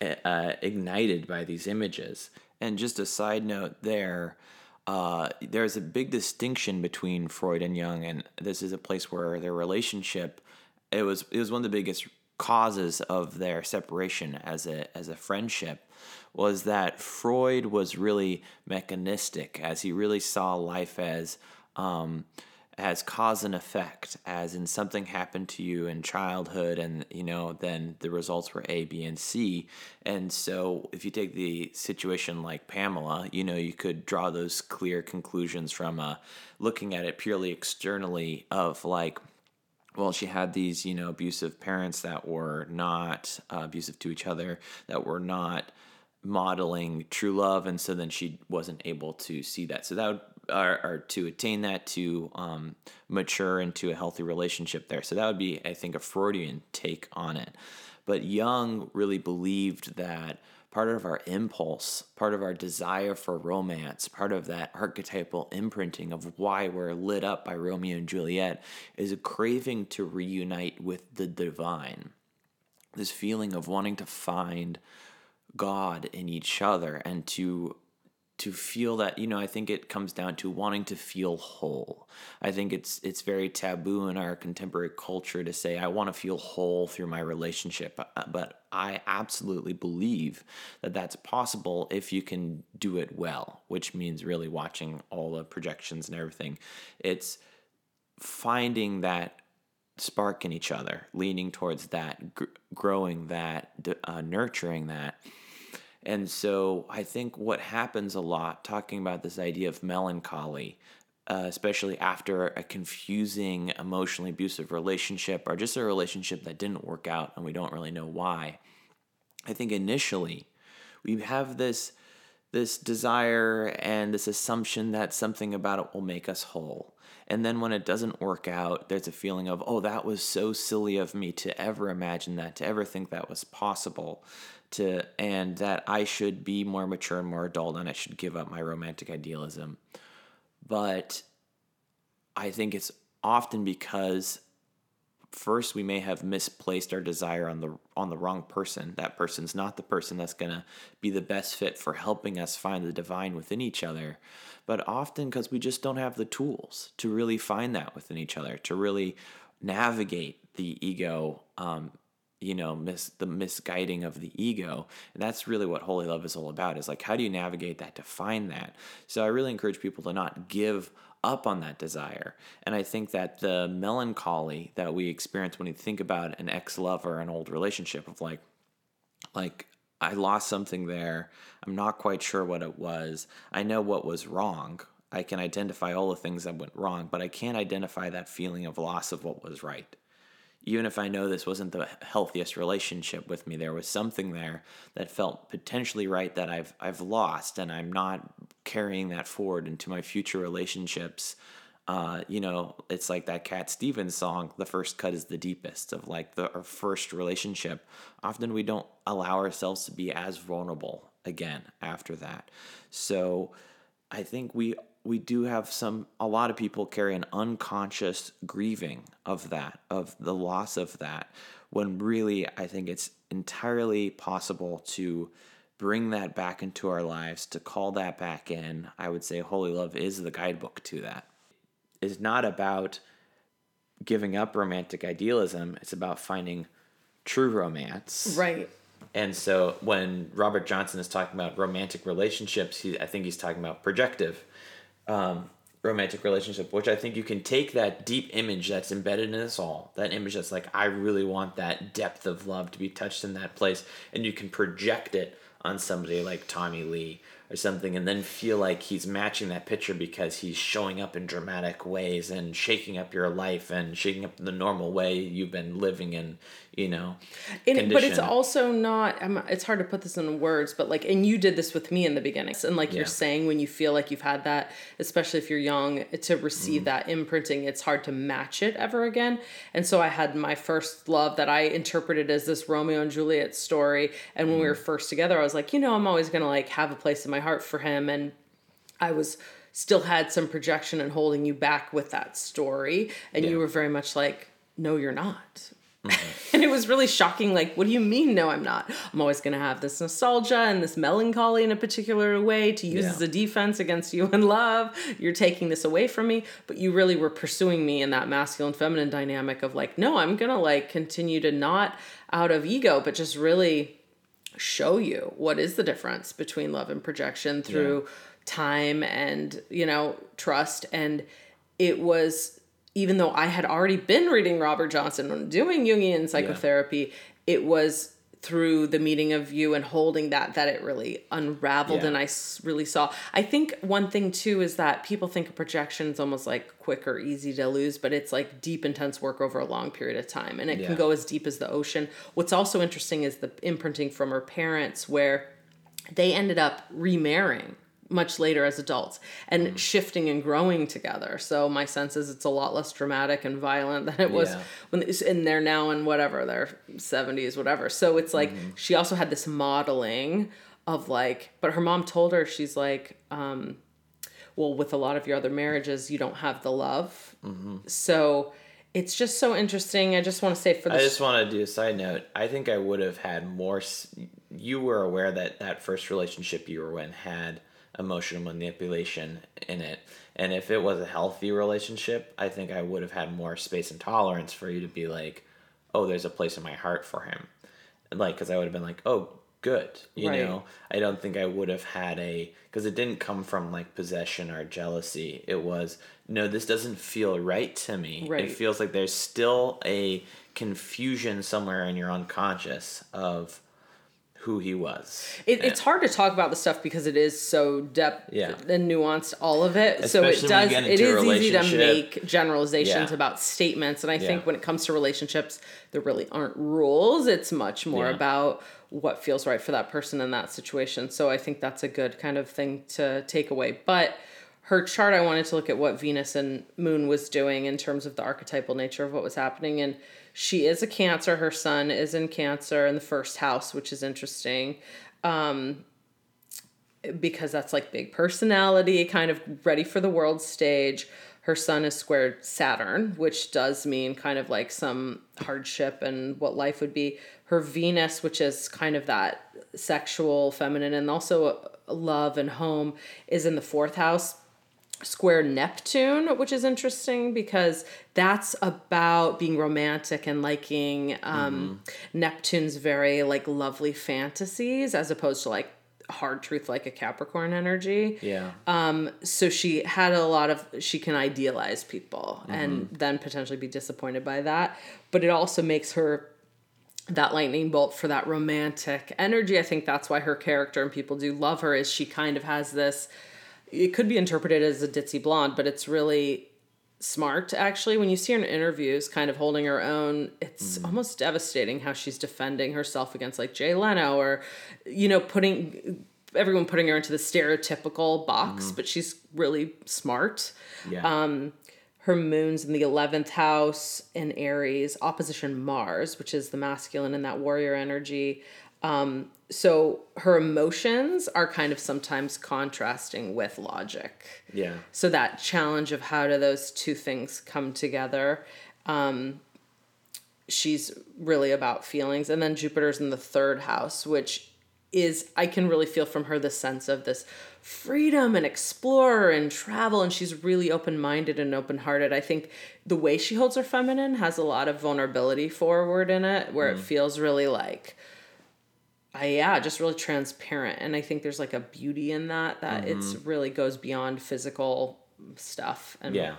uh, ignited by these images. And just a side note there, uh, there's a big distinction between Freud and Jung, and this is a place where their relationship it was it was one of the biggest causes of their separation as a as a friendship was that Freud was really mechanistic as he really saw life as um, as cause and effect as in something happened to you in childhood and you know then the results were a b and c. And so if you take the situation like pamela you know you could draw those clear conclusions from uh, looking at it purely externally of like well, she had these, you know, abusive parents that were not uh, abusive to each other, that were not modeling true love, and so then she wasn't able to see that. So that would, or, or to attain that, to um, mature into a healthy relationship there. So that would be, I think, a Freudian take on it. But Jung really believed that part of our impulse, part of our desire for romance, part of that archetypal imprinting of why we're lit up by Romeo and Juliet is a craving to reunite with the divine. This feeling of wanting to find God in each other and to to feel that you know i think it comes down to wanting to feel whole i think it's it's very taboo in our contemporary culture to say i want to feel whole through my relationship but i absolutely believe that that's possible if you can do it well which means really watching all the projections and everything. It's finding that spark in each other leaning towards that gr- growing that uh, nurturing that. And so I think what happens a lot, talking about this idea of melancholy, uh, especially after a confusing, emotionally abusive relationship or just a relationship that didn't work out and we don't really know why, I think initially we have this this desire and this assumption that something about it will make us whole. And then when it doesn't work out, there's a feeling of, oh, that was so silly of me to ever imagine that, to ever think that was possible, to and that I should be more mature and more adult and I should give up my romantic idealism. But I think it's often because first we may have misplaced our desire on the on the wrong person. That person's not the person that's going to be the best fit for helping us find the divine within each other. But often because we just don't have the tools to really find that within each other to really navigate the ego um, you know mis- the misguiding of the ego and that's really what holy love is all about is like how do you navigate that to find that so i really encourage people to not give up on that desire. And I think that the melancholy that we experience when we think about an ex lover, an old relationship of like, like, I lost something there. I'm not quite sure what it was. I know what was wrong. I can identify all the things that went wrong, but I can't identify that feeling of loss of what was right even if I know this wasn't the healthiest relationship with me, there was something there that felt potentially right that I've I've lost, and I'm not carrying that forward into my future relationships. Uh, you know, it's like that Cat Stevens song, "The first cut is the deepest." Of like the our first relationship, often we don't allow ourselves to be as vulnerable again after that. So, I think we we do have some a lot of people carry an unconscious grieving of that of the loss of that when really i think it's entirely possible to bring that back into our lives to call that back in. I would say holy love is the guidebook to that. It's not about giving up romantic idealism it's about finding true romance. Right. And so when robert johnson is talking about romantic relationships he, i think he's talking about projective um, romantic relationship, which I think you can take that deep image that's embedded in us all, that image that's like, I really want that depth of love to be touched in that place, and you can project it on somebody like Tommy Lee or something and then feel like he's matching that picture because he's showing up in dramatic ways and shaking up your life and shaking up the normal way you've been living in you know and, but it's also not I'm, it's hard to put this in words but like and you did this with me in the beginning and like yeah. you're saying when you feel like you've had that especially if you're young to receive mm. that imprinting it's hard to match it ever again and so i had my first love that i interpreted as this romeo and juliet story and when mm. we were first together i was like you know i'm always gonna like have a place in my heart for him and i was still had some projection and holding you back with that story and yeah. you were very much like no you're not Mm-hmm. and it was really shocking. Like, what do you mean? No, I'm not. I'm always going to have this nostalgia and this melancholy in a particular way to use yeah. as a defense against you in love. You're taking this away from me, but you really were pursuing me in that masculine feminine dynamic of like, no, I'm going to like continue to not out of ego, but just really show you what is the difference between love and projection through yeah. time and, you know, trust. And it was even though I had already been reading Robert Johnson and doing Jungian psychotherapy, yeah. it was through the meeting of you and holding that that it really unraveled yeah. and I really saw. I think one thing too is that people think a projection is almost like quick or easy to lose, but it's like deep intense work over a long period of time and it yeah. can go as deep as the ocean. What's also interesting is the imprinting from her parents where they ended up remarrying much later as adults and mm. shifting and growing together. So my sense is it's a lot less dramatic and violent than it was yeah. when and they're now in whatever their 70s whatever. So it's like mm-hmm. she also had this modeling of like but her mom told her she's like um well with a lot of your other marriages you don't have the love. Mm-hmm. So it's just so interesting. I just want to say for the I just want to do a side note. I think I would have had more. You were aware that that first relationship you were in had emotional manipulation in it. And if it was a healthy relationship, I think I would have had more space and tolerance for you to be like, oh, there's a place in my heart for him. Like, because I would have been like, oh, good. You right. know, I don't think I would have had a, because it didn't come from like possession or jealousy. It was, no, this doesn't feel right to me. Right. It feels like there's still a confusion somewhere in your unconscious of, who he was. It, it's hard to talk about the stuff because it is so depth yeah. and nuanced, all of it. Especially so it does. It is easy to make generalizations yeah. about statements, and I yeah. think when it comes to relationships, there really aren't rules. It's much more about what feels right for that person in that situation. So I think that's a good kind of thing to take away. But her chart, I wanted to look at what Venus and Moon was doing in terms of the archetypal nature of what was happening. And she is a Cancer. Her sun is in Cancer in the first house, which is interesting. Um, because that's like big personality, kind of ready for the world stage. Her sun is squared Saturn, which does mean kind of like some hardship and what life would be. Her Venus, which is kind of that sexual, feminine, and also love and home, is in the fourth house square Neptune, which is interesting because that's about being romantic and liking um, mm-hmm. Neptune's very like lovely fantasies as opposed to like hard truth like a Capricorn energy. Yeah. Um, so she had a lot of she can idealize people mm-hmm. and then potentially be disappointed by that. But it also makes her that lightning bolt for that romantic energy. I think that's why her character and people do love her is she kind of has this it could be interpreted as a ditzy blonde, but it's really smart actually when you see her in interviews kind of holding her own it's mm. almost devastating how she's defending herself against like jay leno or you know putting everyone putting her into the stereotypical box mm. but she's really smart yeah. um her moon's in the 11th house in aries opposition mars which is the masculine and that warrior energy um, so her emotions are kind of sometimes contrasting with logic. Yeah. So that challenge of how do those two things come together. Um, she's really about feelings. And then Jupiter's in the third house, which is, I can really feel from her the sense of this freedom and explorer and travel. And she's really open minded and open hearted. I think the way she holds her feminine has a lot of vulnerability forward in it, where mm. it feels really like, I, yeah, just really transparent. And I think there's like a beauty in that that mm-hmm. it's really goes beyond physical stuff. And yeah.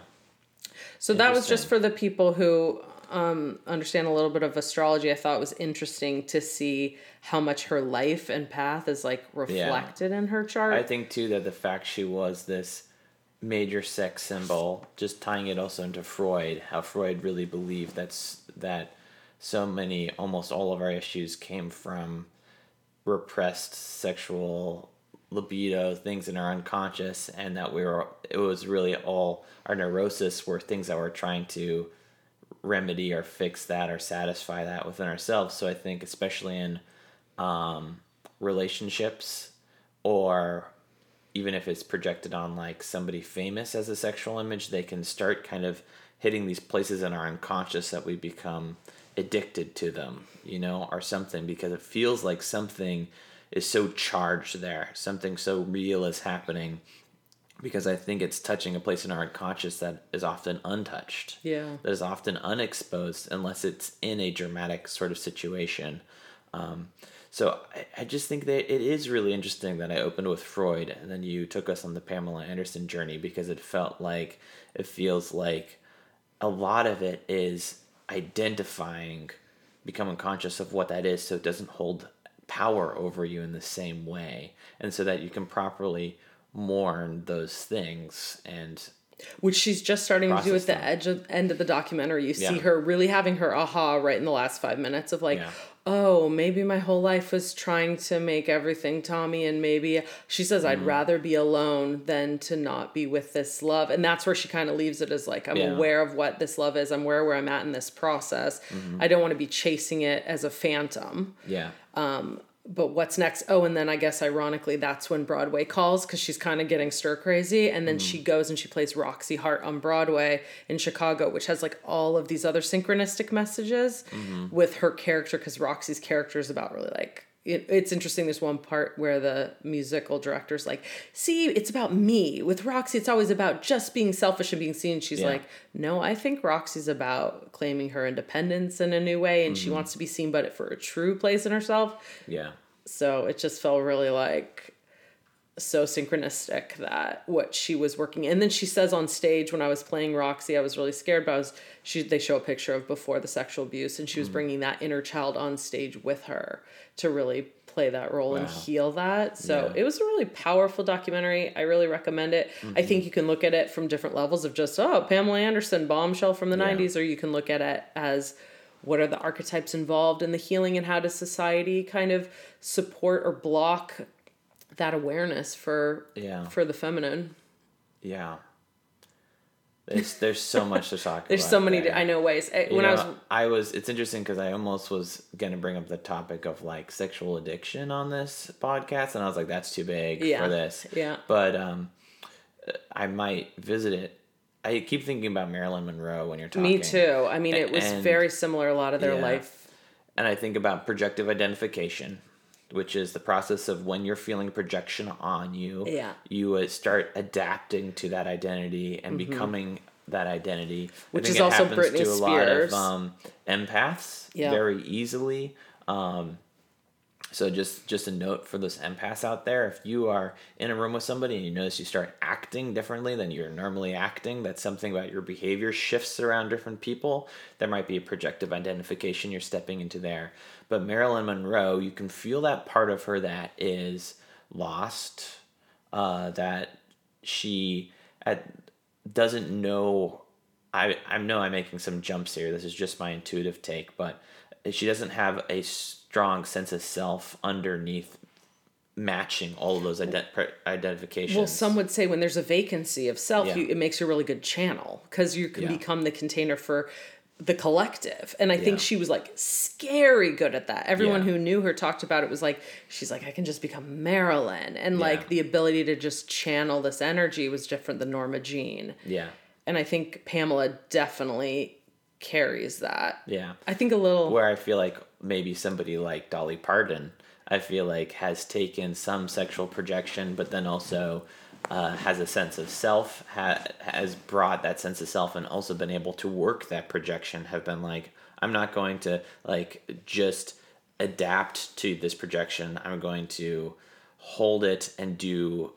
So that was just for the people who um, understand a little bit of astrology. I thought it was interesting to see how much her life and path is like reflected yeah. in her chart. I think too that the fact she was this major sex symbol, just tying it also into Freud, how Freud really believed that's that so many, almost all of our issues came from repressed sexual libido, things in our unconscious, and that we were, it was really all our neurosis were things that we're trying to remedy or fix that or satisfy that within ourselves. So I think, especially in um, relationships or even if it's projected on like somebody famous as a sexual image, they can start kind of hitting these places in our unconscious that we become addicted to them, you know, or something because it feels like something is so charged there, something so real is happening because I think it's touching a place in our unconscious that is often untouched. Yeah. That is often unexposed unless it's in a dramatic sort of situation. Um, so I, I just think that it is really interesting that I opened with Freud and then you took us on the Pamela Anderson journey because it felt like it feels like a lot of it is identifying, becoming conscious of what that is so it doesn't hold power over you in the same way. And so that you can properly mourn those things and which she's just starting to do at the edge of end of the documentary. You see her really having her aha right in the last five minutes of like, yeah oh, maybe my whole life was trying to make everything Tommy, and maybe she says, I'd mm. rather be alone than to not be with this love. And that's where she kind of leaves it as like, I'm yeah. aware of what this love is, I'm aware where I'm at in this process. Mm-hmm. I don't want to be chasing it as a phantom. Yeah. Um, but what's next? Oh, and then I guess ironically, that's when Broadway calls because she's kind of getting stir crazy. And then mm. she goes and she plays Roxy Hart on Broadway in Chicago, which has like all of these other synchronistic messages mm-hmm. with her character because Roxy's character is about really like it, it's interesting. There's one part where the musical director's like, "See, it's about me." With roxy it's always about just being selfish and being seen. She's yeah. like, "No, I think roxy's about claiming her independence in a new way, and mm-hmm. she wants to be seen, but for a true place in herself." Yeah. So it just felt really like so synchronistic that what she was working and then she says on stage when i was playing roxy i was really scared but i was she they show a picture of before the sexual abuse and she was mm. bringing that inner child on stage with her to really play that role wow. and heal that so yeah. it was a really powerful documentary i really recommend it mm-hmm. i think you can look at it from different levels of just oh pamela anderson bombshell from the yeah. 90s or you can look at it as what are the archetypes involved in the healing and how does society kind of support or block that awareness for Yeah. for the feminine Yeah. There's there's so much to talk there's so many there. I know ways I- You when i was I was it's interesting because I almost was gonna bring up the topic of like sexual addiction on this podcast, and I was like, that's too big Yeah. for this. Yeah. But um, I might visit it. I keep thinking about Marilyn Monroe when you're talking. me too i mean it was And- very similar a lot of their Yeah. life And I think about projective identification, which is the process of when you're feeling projection on you, Yeah. you start adapting to that identity and becoming that identity. Mm-hmm. Which is also Britney to a lot of um, empaths Yeah. very easily. Um, so just just a note for those empaths out there: if you are in a room with somebody and you notice you start acting differently than you're normally acting, that's something about your behavior shifts around different people. There might be a projective identification you're stepping into there. But Marilyn Monroe, you can feel that part of her that is lost, uh, that she at, doesn't know. I I know I'm making some jumps here. This is just my intuitive take, but she doesn't have a strong sense of self underneath matching all of those ident- identifications. Well, some would say when there's a vacancy of self, Yeah. you, it makes you a really good channel because you can Yeah. become the container for the collective. And I think she was like scary good at that. Everyone Yeah. who knew her talked about it was like, she's like, I can just become Marilyn. And Yeah. like the ability to just channel this energy was different than Norma Jean. yeah, And I think Pamela definitely carries that. yeah. I think a little. Where I feel like maybe somebody like Dolly Parton, I feel like has taken some sexual projection, but then also uh, has a sense of self, ha- has brought that sense of self, and also been able to work that projection. Have been like, I'm not going to like just adapt to this projection. I'm going to hold it and do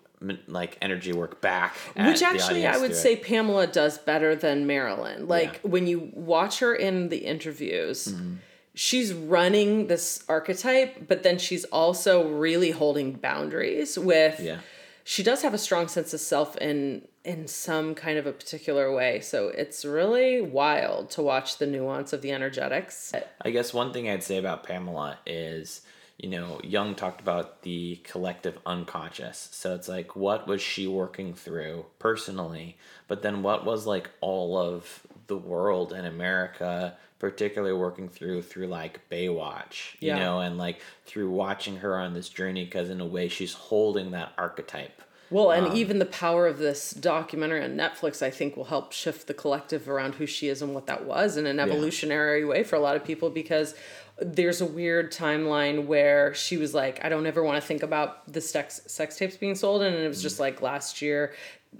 like energy work back. Which actually, I would say Pamela does better than Marilyn. Like Yeah. when you watch her in the interviews, Mm-hmm. she's running this archetype, but then she's also really holding boundaries with. Yeah. She does have a strong sense of self in in some kind of a particular way. So it's really wild to watch the nuance of the energetics. I guess one thing I'd say about Pamela is, you know, Jung talked about the collective unconscious. So it's like, what was she working through personally? But then what was like all of the world in America, particularly working through through like Baywatch, you Yeah. know, and like through watching her on this journey because in a way she's holding that archetype. Well, and Um, even the power of this documentary on Netflix, I think, will help shift the collective around who she is and what that was in an evolutionary way for a lot of people because there's a weird timeline where she was like, I don't ever want to think about the sex, sex tapes being sold. And it was just like last year,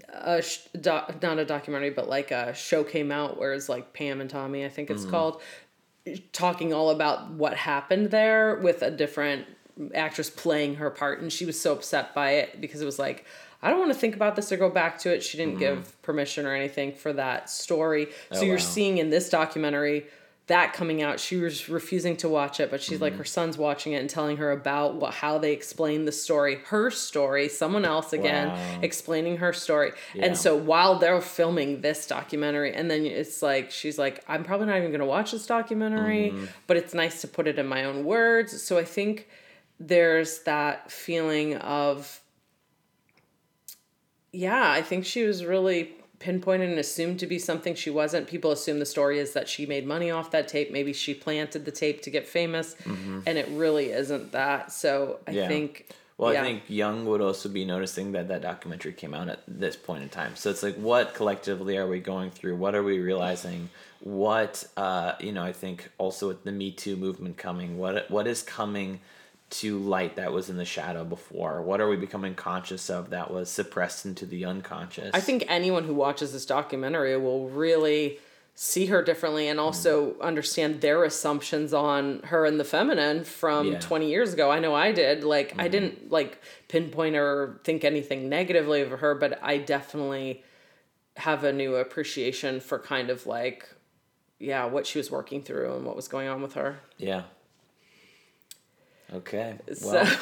a sh- doc, not a documentary, but like a show came out where it's like Pam and Tommy, I think it's mm-hmm. called, talking all about what happened there with a different actress playing her part and she was so upset by it because it was like I don't want to think about this or go back to it. She didn't mm-hmm. give permission or anything for that story. Oh, so Oh, you're wow. seeing in this documentary that coming out. She was refusing to watch it, but she's like her son's watching it and telling her about what how they explain the story, her story, someone else again Wow. explaining her story. Yeah. And so while they're filming this documentary, and then it's like she's like, I'm probably not even gonna watch this documentary, Mm-hmm. but it's nice to put it in my own words. So I think there's that feeling of yeah, I think she was really pinpointed and assumed to be something she wasn't. People assume the story is that she made money off that tape. Maybe she planted the tape to get famous, and it really isn't that. So I Mm-hmm. Yeah. think. Well, yeah. I think Jung would also be noticing that that documentary came out at this point in time. So it's like, what collectively are we going through? What are we realizing? What, uh, you know, I think also with the Me Too movement coming, what what is coming to light that was in the shadow before? What are we becoming conscious of that was suppressed into the unconscious? I think anyone who watches this documentary will really see her differently and also understand their assumptions on her and the feminine from Yeah. 20 years ago. I know I did. Like I mm-hmm. didn't like pinpoint or think anything negatively of her, but I definitely have a new appreciation for kind of like yeah, what she was working through and what was going on with her. Yeah. Okay. So- Well,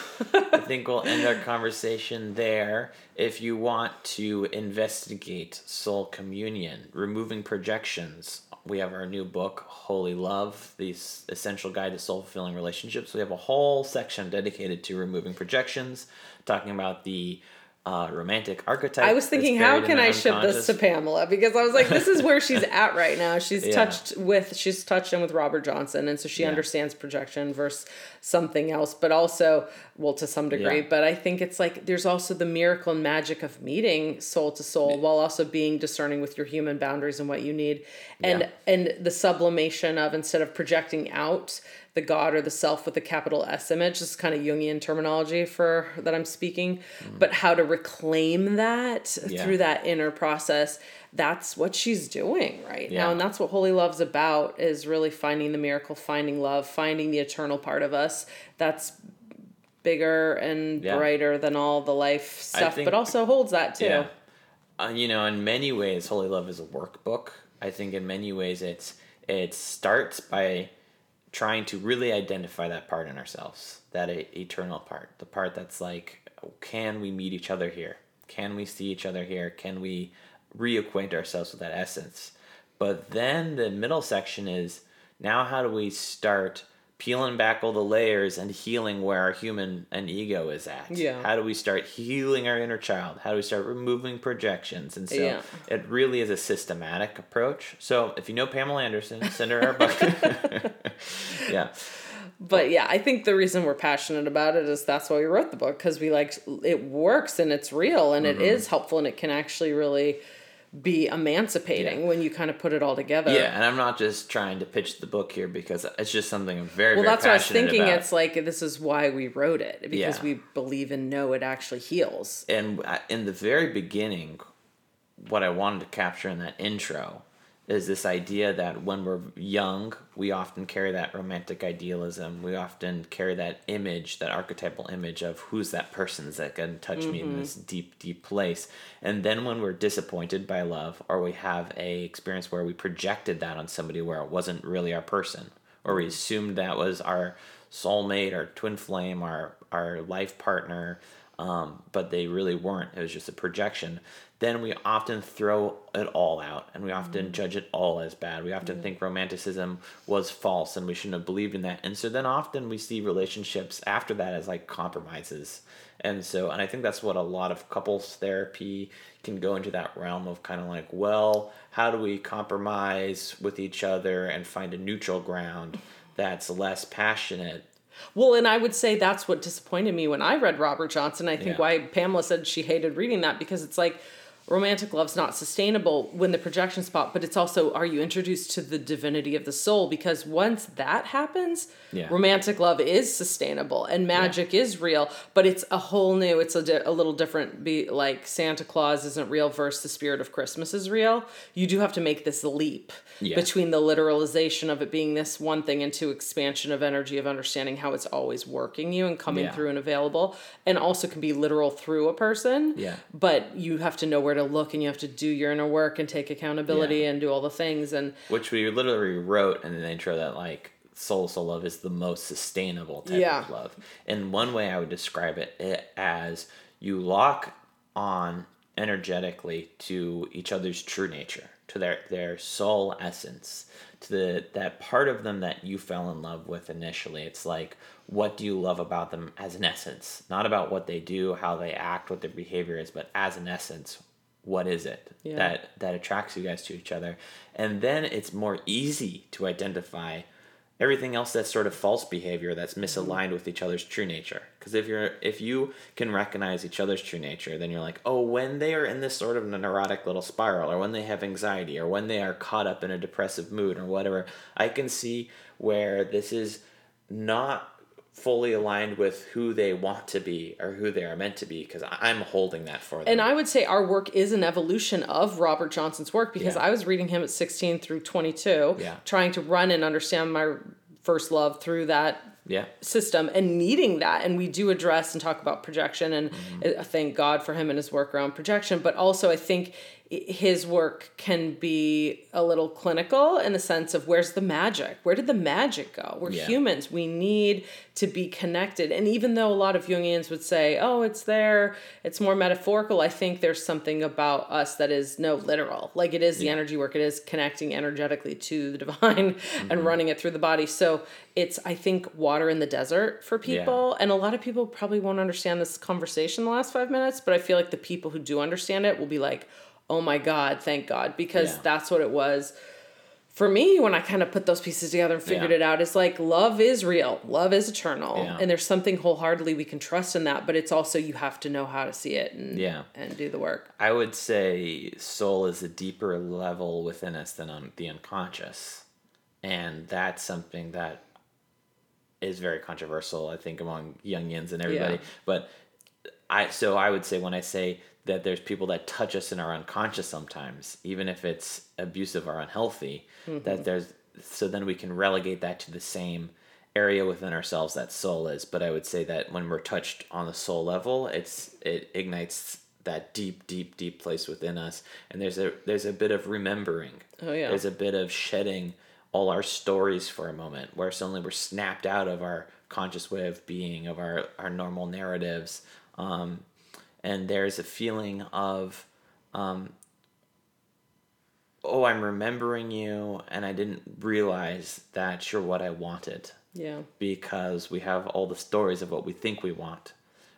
I think we'll end our conversation there. If you want to investigate soul communion, removing projections, we have our new book, Holy Love, the essential guide to soul fulfilling relationships. We have a whole section dedicated to removing projections, talking about the uh, romantic archetype. I was thinking, how can I ship this to Pamela? Because I was like, this is where she's at right now. She's Yeah. touched with, she's touched in with Robert Johnson, and so she Yeah. understands projection versus something else, but also, well, to some degree. Yeah. But I think it's like there's also the miracle and magic of meeting soul to soul, while also being discerning with your human boundaries and what you need, and Yeah. and the sublimation of instead of projecting out the God or the self with a capital S image. This is kind of Jungian terminology for that I'm speaking, but how to reclaim that Mm. Yeah. through that inner process. That's what she's doing right now, and that's what Holy Love's about. Is really finding the miracle, finding love, finding the eternal part of us. That's bigger and Yeah. brighter than all the life stuff, think- but also holds that too. Yeah. Uh, you know, in many ways, Holy Love is a workbook. I think in many ways, it's it starts by trying to really identify that part in ourselves, that eternal part, the part that's like, can we meet each other here? Can we see each other here? Can we reacquaint ourselves with that essence? But then the middle section is now how do we start peeling back all the layers and healing where our human and ego is at? Yeah. How do we start healing our inner child? How do we start removing projections? And so Yeah. it really is a systematic approach. So if you know Pamela Anderson, send her our book. yeah. but yeah i think the reason we're passionate about it is that's why we wrote the book because we like it works and it's real and Mm-hmm. it is helpful and it can actually really be emancipating Yeah. when you kind of put it all together Yeah, and I'm not just trying to pitch the book here because it's just something I'm very, well very that's what i was thinking about. it's like this is why we wrote it because Yeah. we believe and know it actually heals and uh, in the very beginning, what I wanted to capture in that intro is this idea that when we're young, we often carry that romantic idealism. We often carry that image, that archetypal image of who's that person that can touch me in mm-hmm. this deep, deep place. And then when we're disappointed by love, or we have a experience where we projected that on somebody where it wasn't really our person, or we mm-hmm. assumed that was our soulmate, our twin flame, our our life partner, um, but they really weren't. It was just a projection. Then we often throw it all out, and we often judge it all as bad. We often think romanticism was false, and we shouldn't have believed in that. And so then often we see relationships after that as like compromises. And so, and I think that's what a lot of couples therapy can go into that realm of kind of like, well, how do we compromise with each other and find a neutral ground that's less passionate Well, and I would say that's what disappointed me when I read Robert Johnson. I think Yeah. why Pamela said she hated reading that because it's like romantic love's not sustainable when the projection spot, but it's also are you introduced to the divinity of the soul? Because once that happens, Yeah. romantic love is sustainable and magic is real, but it's a whole new, it's a, di- a little different. Be like Santa Claus isn't real versus the spirit of Christmas is real. You do have to make this leap Yeah. between the literalization of it being this one thing into expansion of energy of understanding how it's always working you and coming Yeah. through and available and also can be literal through a person Yeah. but you have to know where to look and you have to do your inner work and take accountability Yeah. and do all the things and which we literally wrote in the intro that like soul soul love is the most sustainable type Yeah. of love and one way i would describe it, it as you lock on energetically to each other's true nature to their their soul essence to the that part of them that you fell in love with initially it's like what do you love about them as an essence not about what they do how they act what their behavior is but as an essence what is it Yeah. that that attracts you guys to each other? And then it's more easy to identify everything else that's sort of false behavior that's mm-hmm. misaligned with each other's true nature. Because if you're if you can recognize each other's true nature then you're like oh when they are in this sort of neurotic little spiral or when they have anxiety or when they are caught up in a depressive mood or whatever i can see where this is not fully aligned with who they want to be or who they are meant to be because i'm holding that for them and I would say our work is an evolution of Robert Johnson's work because Yeah. I was reading him at 16 through 22, Yeah. trying to run and understand my first love through that yeah system and needing that and we do address and talk about projection and Mm-hmm. thank god for him and his work around projection but also i think his work can be a little clinical in the sense of where's the magic? Where did the magic go? We're Yeah. humans. We need to be connected. And even though a lot of Jungians would say, oh, it's there, it's more metaphorical, I think there's something about us that is no literal. Like it is the energy work, it is connecting energetically to the divine and mm-hmm. running it through the body. So it's, I think, water in the desert for people. And a lot of people probably won't understand this conversation the last five minutes, but I feel like the people who do understand it will be like, oh my God, thank God, because Yeah. that's what it was for me when I kind of put those pieces together and figured Yeah. it out. It's like love is real, love is eternal, Yeah. and there's something wholeheartedly we can trust in that. But it's also you have to know how to see it and Yeah. and do the work. I would say soul is a deeper level within us than on the unconscious. And that's something that is very controversial, I think, among Jungians and everybody. But I so I would say when I say that there's people that touch us in our unconscious sometimes, even if it's abusive or unhealthy, that there's so then we can relegate that to the same area within ourselves that soul is. But I would say that when we're touched on the soul level, it's it ignites that deep, deep, deep place within us. And there's a there's a bit of remembering. Oh, yeah. There's a bit of shedding all our stories for a moment, where suddenly we're snapped out of our conscious way of being, of our, our normal narratives. Um, and there's a feeling of um, oh, I'm remembering you, and I didn't realize that you're what I wanted. Yeah, because we have all the stories of what we think we want.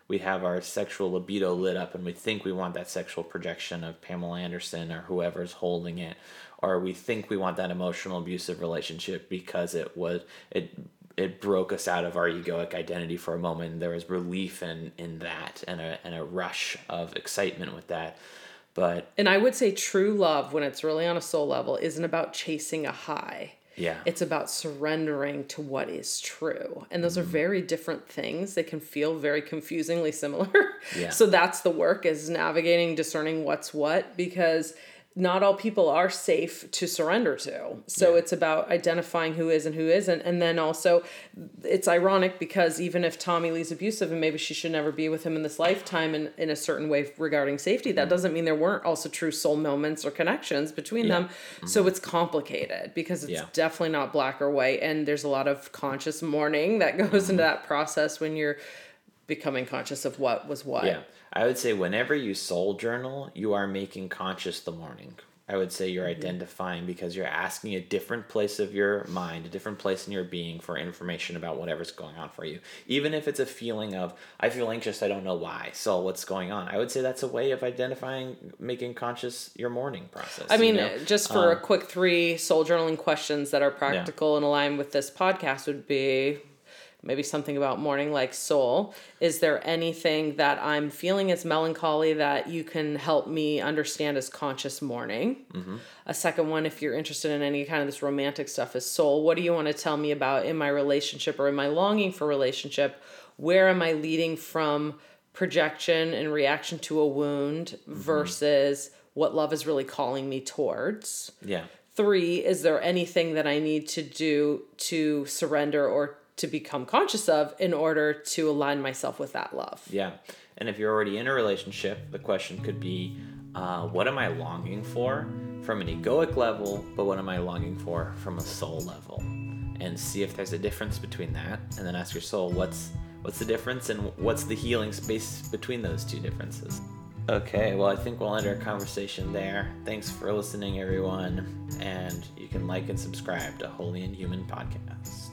We have our sexual libido lit up, and we think we want that sexual projection of Pamela Anderson or whoever's holding it, or we think we want that emotional abusive relationship because it was it it broke us out of our egoic identity for a moment. There was relief in in that, and a and a rush of excitement with that. But and I would say true love when it's really on a soul level isn't about chasing a high. yeah, It's about surrendering to what is true. And those are mm-hmm. very different things. They can feel very confusingly similar. Yeah. so that's the work is navigating, discerning what's what because not all people are safe to surrender to. So Yeah. it's about identifying who is and who isn't. And then also it's ironic because even if Tommy Lee's abusive and maybe she should never be with him in this lifetime in, in a certain way regarding safety, that mm-hmm. doesn't mean there weren't also true soul moments or connections between Yeah. them. Mm-hmm. So it's complicated because it's Yeah. definitely not black or white. And there's a lot of conscious mourning that goes into mm-hmm. that process when you're becoming conscious of what was what. Yeah. I would say whenever you soul journal, you are making conscious the mourning. I would say you're identifying because you're asking a different place of your mind, a different place in your being for information about whatever's going on for you. Even if it's a feeling of, I feel anxious, I don't know why. So what's going on? I would say that's a way of identifying, making conscious your mourning process. I mean, you know? just for Um, a quick three soul journaling questions that are practical and align with this podcast would be maybe something about mourning like soul. Is there anything that I'm feeling as melancholy that you can help me understand as conscious mourning? Mm-hmm. A second one, if you're interested in any kind of this romantic stuff, is soul. What do you want to tell me about in my relationship or in my longing for relationship? Where am I leading from projection and reaction to a wound Mm-hmm. versus what love is really calling me towards? yeah. Three, is there anything that I need to do to surrender or to become conscious of in order to align myself with that love? Yeah. And if you're already in a relationship, the question could be uh, what am I longing for from an egoic level, but what am I longing for from a soul level? And see if there's a difference between that. And then ask your soul, what's what's the difference and what's the healing space between those two differences? Okay, well, I think we'll end our conversation there. Thanks for listening, everyone. And you can like and subscribe to Holy and Human Podcast.